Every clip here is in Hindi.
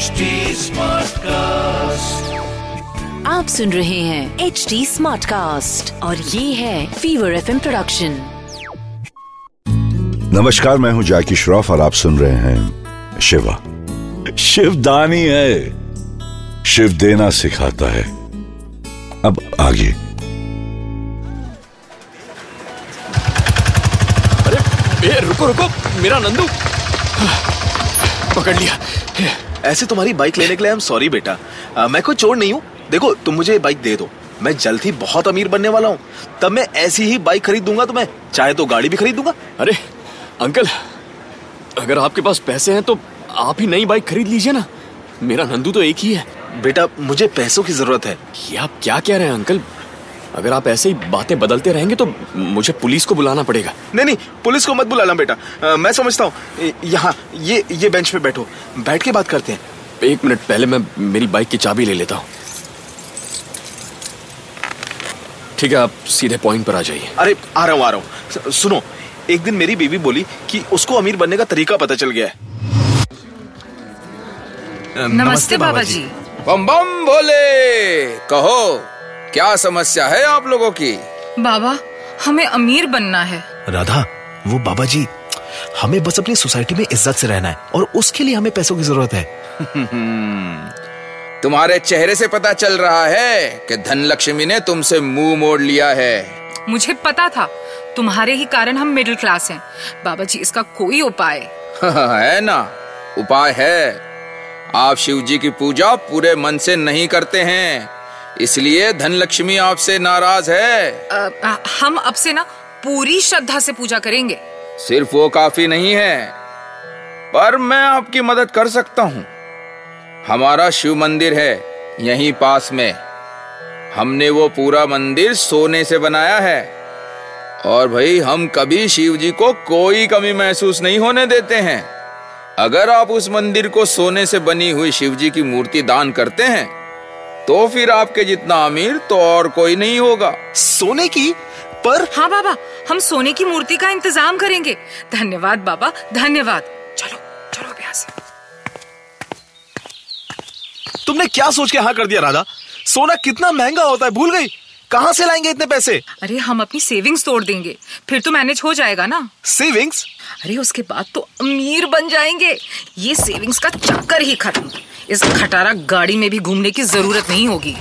HD Smartcast. आप सुन रहे हैं एच डी स्मार्ट कास्ट और ये है फीवर एफ़ प्रोडक्शन नमस्कार मैं हूँ जाकी श्रॉफ और आप सुन रहे हैं शिवा। शिव दानी है। शिव देना सिखाता है। अब आगे। अरे ए, रुको रुको मेरा नंदू। पकड़ लिया। ऐसे तुम्हारी बाइक लेने के लिए हम सॉरी बेटा। आ, मैं कोई चोर नहीं हूँ। देखो तुम मुझे बाइक दे दो। मैं जल्द ही बहुत अमीर बनने वाला हूँ। तब मैं ऐसी ही बाइक खरीद दूँगा तुम्हें। चाहे तो गाड़ी भी खरीद दूँगा अरे अंकल अगर आपके पास पैसे हैं तो आप ही नई बाइक खरीद लीजिए ना। मेरा नंदू तो एक ही है। बेटा मुझे पैसों की ज़रूरत है। ये आप क्या कह रहे हैं अंकल? अगर आप ऐसे ही बातें बदलते रहेंगे तो मुझे पुलिस को बुलाना पड़ेगा। नहीं नहीं पुलिस को मत बुलाना बेटा। आ, मैं समझता हूँ। यहाँ ये ये बेंच पे बैठो। बैठ के बात करते हैं। एक मिनट पहले मैं मेरी बाइक की चाबी ले लेता हूँ। ठीक है आप सीधे पॉइंट पर आ जाइए। अरे आ रहा हूँ आ रहा हूँ। सुनो एक दिन मेरी बीवी बोली कि उसको अमीर बनने का तरीका पता चल गया है। अ, नमस्ते बाबा जी बम बम बोले कहो। क्या समस्या है आप लोगों की? बाबा हमें अमीर बनना है। राधा वो बाबा जी हमें बस अपनी सोसाइटी में इज़्ज़त से रहना है और उसके लिए हमें पैसों की ज़रूरत है। तुम्हारे चेहरे से पता चल रहा है कि धन लक्ष्मी ने तुमसे मुँह मोड़ लिया है। मुझे पता था तुम्हारे ही कारण हम मिडिल क्लास हैं। बाबा जी इसका कोई उपाय? है ना उपाय है। आप शिव जी की पूजा पूरे मन से नहीं करते हैं। इसलिए धन लक्ष्मी आपसे नाराज़ है। अ, अ, हम अब से ना पूरी श्रद्धा से पूजा करेंगे। सिर्फ़ वो काफ़ी नहीं है पर मैं आपकी मदद कर सकता हूँ। हमारा शिव मंदिर है यहीं पास में। हमने वो पूरा मंदिर सोने से बनाया है और भाई हम कभी शिव जी को कोई कमी महसूस नहीं होने देते हैं। अगर आप उस मंदिर को सोने से बनी हुई शिव जी की मूर्ति दान करते हैं तो फिर आपके जितना अमीर तो और कोई नहीं होगा। सोने की? पर हाँ बाबा हम सोने की मूर्ति का इंतज़ाम करेंगे। धन्यवाद बाबा धन्यवाद। चलो चलो अब यहाँ से तुमने क्या सोच के हाँ कर दिया राधा? सोना कितना महँगा होता है भूल गई। कहाँ से लाएँगे इतने पैसे? अरे हम अपनी सेविंग्स तोड़ देंगे। फिर तो मैनेज हो जाएगा ना। सेविंग्स? अरे उसके बाद तो अमीर बन जाएँगे। ये सेविंग्स का चक्कर ही खत्म। इस खटारा गाड़ी में भी घूमने की ज़रूरत नहीं होगी।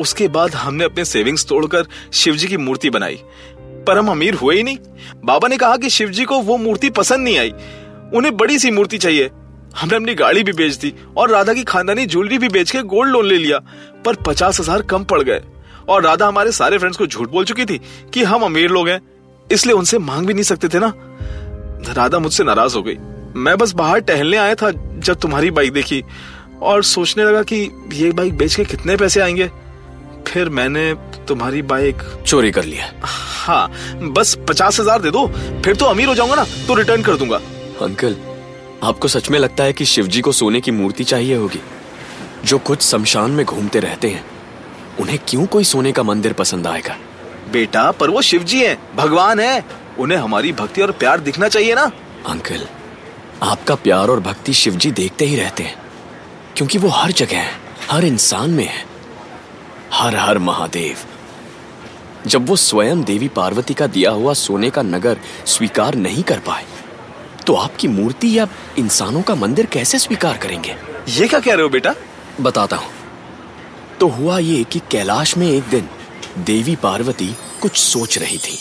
उसके बाद हमने अपने सेविंग्स तोड़कर शिव जी की मूर्ति बनाई। पर हम अमीर हुए ही नहीं। बाबा ने कहा कि शिव जी को वो मूर्ति पसंद नहीं आई। उन्हें बड़ी सी मूर्ति चाहिए। हमने अपनी गाड़ी भी बेच दी और राधा की खानदानी ज्वेलरी भी बेच के गोल्ड लोन ले लिया। पर पचास हज़ार कम पड़ गए। और राधा हमारे सारे फ्रेंड्स को झूठ बोल चुकी थी कि हम अमीर लोग हैं। इसलिए उनसे मांग भी नहीं सकते थे ना? राधा मुझसे नाराज़ हो गई। मैं बस बाहर टहलने आया था जब तुम्हारी बाइक देखी और सोचने लगा कि ये बाइक बेच के कितने पैसे आएँगे। फिर मैंने तुम्हारी बाइक चोरी कर लिया। हाँ बस पचास हज़ार दे दो फिर तो अमीर हो जाऊँगा ना तो रिटर्न कर दूँगा। अंकल आपको सच में लगता है कि शिवजी को सोने की मूर्ति चाहिए होगी? जो कुछ शमशान में घूमते रहते हैं उन्हें क्यों कोई सोने का मंदिर पसंद आएगा? बेटा पर वो शिव जी है भगवान है। उन्हें हमारी भक्ति और प्यार दिखना चाहिए ना? अंकल आपका प्यार और भक्ति शिवजी देखते ही रहते हैं क्योंकि वो हर जगह है हर इंसान में है हर हर महादेव। जब वो स्वयं देवी पार्वती का दिया हुआ सोने का नगर स्वीकार नहीं कर पाए तो आपकी मूर्ति या इंसानों का मंदिर कैसे स्वीकार करेंगे? ये क्या कह रहे हो बेटा? बताता हूँ। तो हुआ ये कि कैलाश में एक दिन देवी पार्वती कुछ सोच रही थी।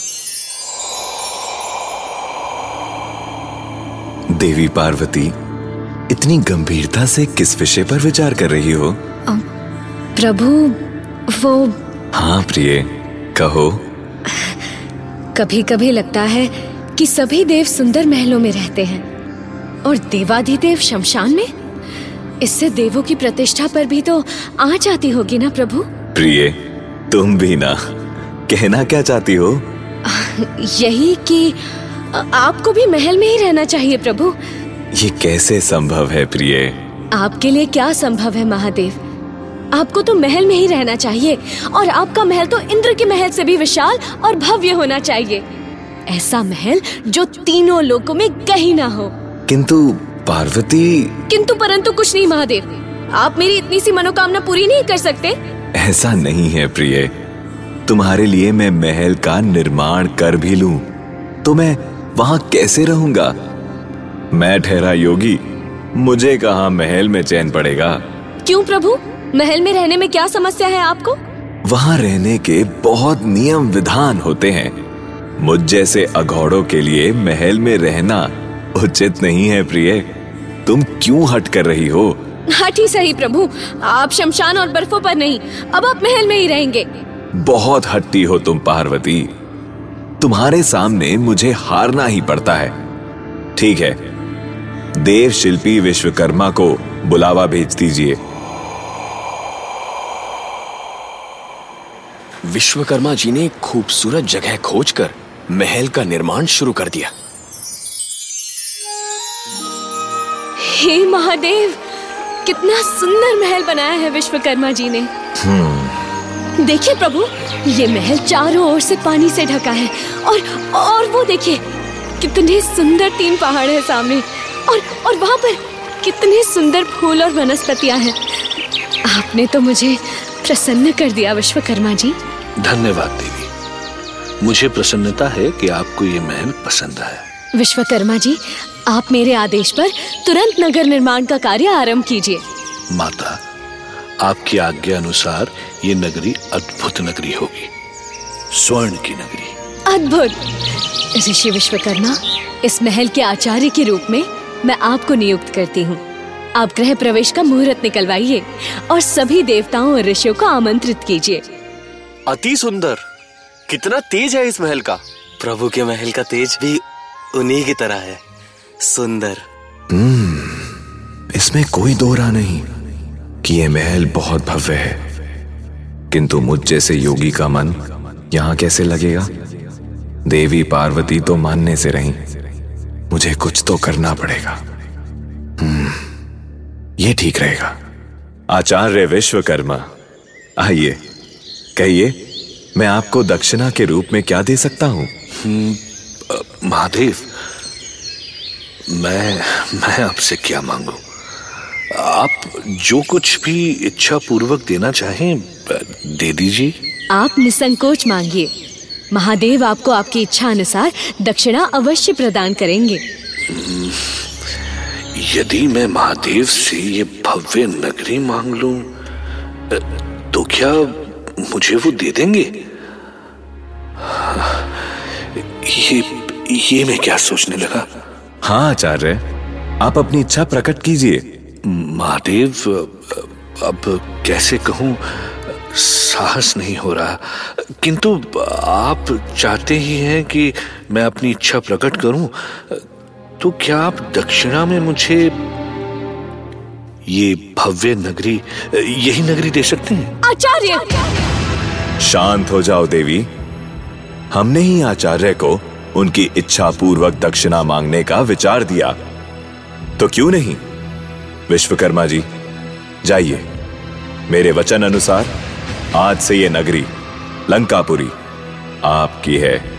देवी पार्वती इतनी गंभीरता से किस विषय पर विचार कर रही हो? प्रभु वो हाँ प्रिय कहो। कभी कभी लगता है कि सभी देव सुंदर महलों में रहते हैं और देवाधिदेव शमशान में? इससे देवों की प्रतिष्ठा पर भी तो आ जाती होगी ना प्रभु? प्रिय तुम भी ना। कहना क्या चाहती हो? यही कि आपको भी महल में ही रहना चाहिए प्रभु। ये कैसे संभव है प्रिय? आपके लिए क्या संभव है महादेव? आपको तो महल में ही रहना चाहिए और आपका महल तो इंद्र के महल से भी विशाल और भव्य होना चाहिए। ऐसा महल जो तीनों लोकों में कहीं ना हो। किंतु पार्वती किंतु परंतु कुछ नहीं महादेव। आप मेरी इतनी सी मनोकामना पूरी नहीं कर सकते? ऐसा नहीं है प्रिय। तुम्हारे लिए मैं महल का निर्माण कर भी लूँ तो मैं वहाँ कैसे रहूँगा? मैं ठहरा योगी मुझे कहा महल में चैन पड़ेगा? क्यों प्रभु? महल में रहने में क्या समस्या है आपको? वहाँ रहने के बहुत नियम विधान होते हैं। मुझ जैसे अघोड़ों के लिए महल में रहना उचित नहीं है प्रिय। तुम क्यों हट कर रही हो? हट ही सही प्रभु। आप शमशान और बर्फों पर नहीं अब आप महल में ही रहेंगे। बहुत हट्टी हो तुम पार्वती। तुम्हारे सामने मुझे हारना ही पड़ता है। ठीक है। देव शिल्पी विश्वकर्मा को बुलावा भेज दीजिए। विश्वकर्मा जी ने खूबसूरत जगह खोजकर महल का निर्माण शुरू कर दिया। हे महादेव कितना सुंदर महल बनाया है विश्वकर्मा जी ने। देखिए प्रभु ये महल चारों ओर से पानी से ढका है। और और वो देखिए कितने सुंदर तीन पहाड़ है सामने। और और वहाँ पर कितने सुंदर फूल और वनस्पतियाँ हैं। आपने तो मुझे प्रसन्न कर दिया विश्वकर्मा जी। धन्यवाद देवी। मुझे प्रसन्नता है कि आपको ये महल पसंद आया विश्वकर्मा जी आप मेरे आदेश पर तुरंत नगर निर्माण का कार्य आरंभ कीजिए। माता आपकी आज्ञा अनुसार ये नगरी अद्भुत नगरी होगी। स्वर्ण की नगरी। अद्भुत! ऋषि विश्वकर्मा इस महल के आचार्य के रूप में मैं आपको नियुक्त करती हूँ। आप ग्रह प्रवेश का मुहूर्त निकलवाइए और सभी देवताओं और ऋषियों को आमंत्रित कीजिए। अति सुंदर! कितना तेज है इस महल का। प्रभु के महल का तेज भी उन्हीं की तरह है। सुंदर। इसमें कोई दोहरा नहीं कि यह महल बहुत भव्य है। किंतु मुझ जैसे योगी का मन यहाँ कैसे लगेगा? देवी पार्वती तो मानने से रही। मुझे कुछ तो करना पड़ेगा। हम्म, ये ठीक रहेगा। आचार्य विश्वकर्मा आइए कहिए मैं आपको दक्षिणा के रूप में क्या दे सकता हूँ? महादेव मैं मैं आपसे क्या मांगू? आप जो कुछ भी इच्छा पूर्वक देना चाहें दे दीजिए। आप निसंकोच मांगिए। महादेव आपको आपकी इच्छा अनुसार दक्षिणा अवश्य प्रदान करेंगे। यदि मैं महादेव से ये भव्य नगरी मांग लूँ तो क्या मुझे वो दे देंगे? ये ये मैं क्या सोचने लगा? हाँ आचार्य आप अपनी इच्छा प्रकट कीजिए। महादेव अब कैसे कहूँ? साहस नहीं हो रहा। किंतु आप चाहते ही हैं कि मैं अपनी इच्छा प्रकट करूँ तो क्या आप दक्षिणा में मुझे ये भव्य नगरी यही नगरी दे सकते हैं? आचार्य! शांत हो जाओ देवी। हमने ही आचार्य को उनकी इच्छा पूर्वक दक्षिणा मांगने का विचार दिया। तो क्यों नहीं? विश्वकर्मा जी जाइए। मेरे वचन अनुसार आज से ये नगरी लंकापुरी आपकी है।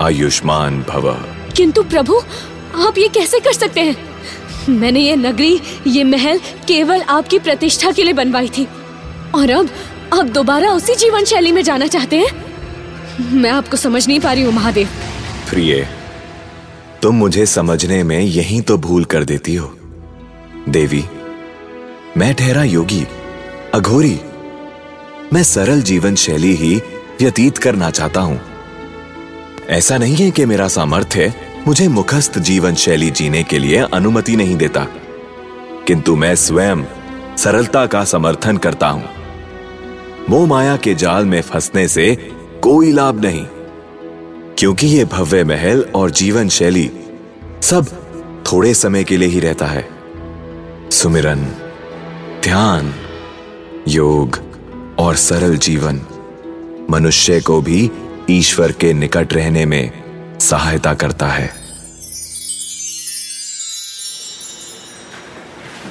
आयुष्मान भव। किंतु प्रभु आप ये कैसे कर सकते हैं? मैंने ये नगरी ये महल केवल आपकी प्रतिष्ठा के लिए बनवाई थी। और अब आप दोबारा उसी जीवन शैली में जाना चाहते हैं? मैं आपको समझ नहीं पा रही हूँ महादेव। प्रिय तुम मुझे समझने में यही तो भूल कर देती हो। देवी मैं ठहरा योगी अघोरी मैं सरल जीवन शैली ही व्यतीत करना चाहता हूँ। ऐसा नहीं है कि मेरा सामर्थ्य मुझे मुखस्त जीवन शैली जीने के लिए अनुमति नहीं देता, किंतु मैं स्वयं सरलता का समर्थन करता हूँ। मोह माया के जाल में फंसने से कोई लाभ नहीं, क्योंकि ये भव्य महल और जीवन शैली सब थोड़े समय के लिए ही रहता है। सुमिरन, ध्यान, योग। और सरल जीवन। मनुष्य को भी ईश्वर के निकट रहने में सहायता करता है।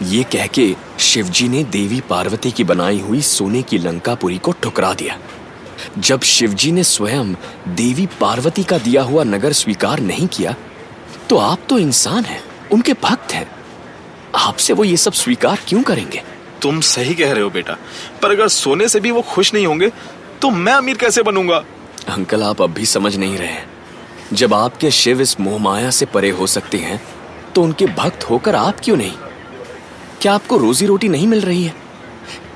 ये कह के शिवजी ने देवी पार्वती की बनाई हुई सोने की लंकापुरी को ठुकरा दिया। जब शिवजी ने स्वयं देवी पार्वती का दिया हुआ नगर स्वीकार नहीं किया तो आप तो इंसान हैं, उनके भक्त हैं। आपसे वो ये सब स्वीकार क्यों करेंगे? तुम सही कह रहे हो बेटा पर अगर सोने से भी वो खुश नहीं होंगे तो मैं अमीर कैसे बनूँगा? अंकल आप अब भी समझ नहीं रहे जब आपके शिव इस मोह माया से परे हो सकते हैं तो उनके भक्त होकर आप क्यों नहीं? क्या आपको रोजी रोटी नहीं मिल रही है?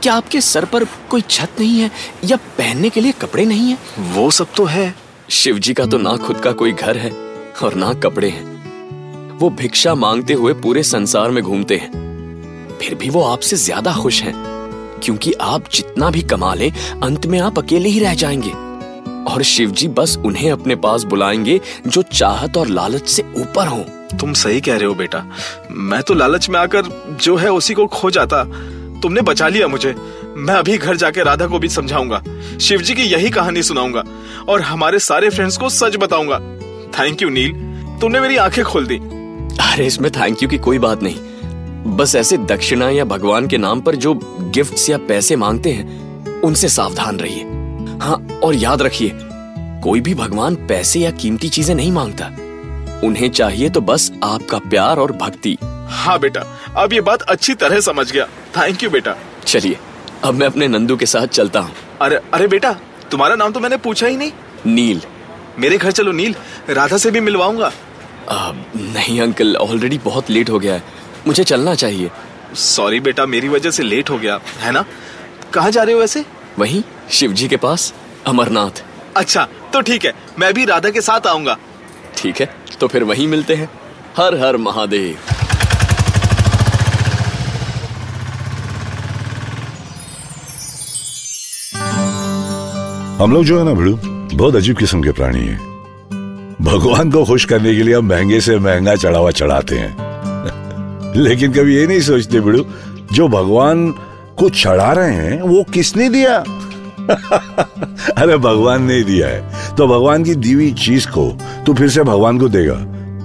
क्या आपके सर पर कोई छत नहीं है या पहनने के लिए कपड़े नहीं है? वो सब तो है। शिव जी का तो ना खुद का कोई घर है और ना कपड़े हैं। वो भिक्षा मांगते हुए पूरे संसार में घूमते हैं। फिर भी वो आपसे ज़्यादा खुश हैं क्योंकि आप जितना भी कमा ले अंत में आप अकेले ही रह जाएँगे। और शिवजी बस उन्हें अपने पास बुलाएँगे जो चाहत और लालच से ऊपर हो। तुम सही कह रहे हो बेटा। मैं तो लालच में आकर जो है उसी को खो जाता। तुमने बचा लिया मुझे। मैं अभी घर जाके राधा को भी समझाऊँगा। शिव जी की यही कहानी सुनाऊँगा। और हमारे सारे फ्रेंड्स को सच बताऊँगा। थैंक यू नील तुमने मेरी आँखें खोल दी। अरे इसमें थैंक यू की कोई बात नहीं। बस ऐसे दक्षिणा या भगवान के नाम पर जो गिफ्ट्स या पैसे मांगते हैं उनसे सावधान रहिए। हाँ और याद रखिए कोई भी भगवान पैसे या कीमती चीज़ें नहीं माँगता। उन्हें चाहिए तो बस आपका प्यार और भक्ति। हाँ बेटा अब ये बात अच्छी तरह समझ गया। थैंक यू बेटा। चलिए अब मैं अपने नंदू के साथ चलता हूँ। अरे अरे बेटा तुम्हारा नाम तो मैंने पूछा ही नहीं। नील। मेरे घर चलो नील राधा से भी मिलवाऊँगा। नहीं अंकल ऑलरेडी बहुत लेट हो गया है। मुझे चलना चाहिए। सॉरी बेटा मेरी वजह से लेट हो गया है ना? कहाँ जा रहे हो वैसे? वही शिव जी के पास अमरनाथ। अच्छा तो ठीक है मैं भी राधा के साथ आऊँगा। ठीक है तो फिर वहीं मिलते हैं। हर हर महादेव। हम लोग जो है ना भिड़ू बहुत अजीब किस्म के प्राणी हैं। भगवान को खुश करने के लिए हम महँगे से महँगा चढ़ावा चढ़ाते हैं। लेकिन कभी ये नहीं सोचते बिड़ू जो भगवान को चढ़ा रहे हैं, वो किसने दिया? अरे भगवान ने दिया है। तो भगवान की दी हुई चीज़ को तू फिर से भगवान को देगा।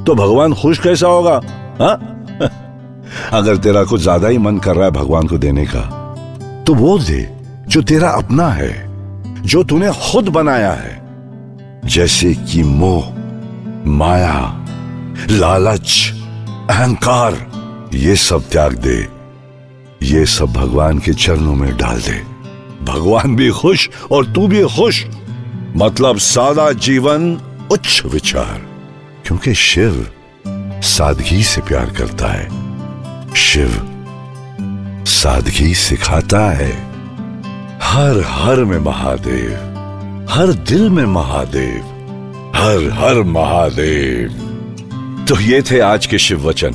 तो भगवान खुश कैसा होगा? हा? अगर तेरा कुछ ज़्यादा ही मन कर रहा है भगवान को देने का तो वो दे जो तेरा अपना है, जो तूने खुद बनाया है। जैसे कि मोह, माया, लालच, अहंकार ये सब त्याग दे। ये सब भगवान के चरणों में डाल दे। भगवान भी खुश और तू भी खुश। मतलब सादा जीवन, उच्च विचार। क्योंकि शिव सादगी से प्यार करता है। शिव सादगी सिखाता है। हर हर में महादेव, हर दिल में महादेव, हर हर महादेव। तो ये थे आज के शिव वचन।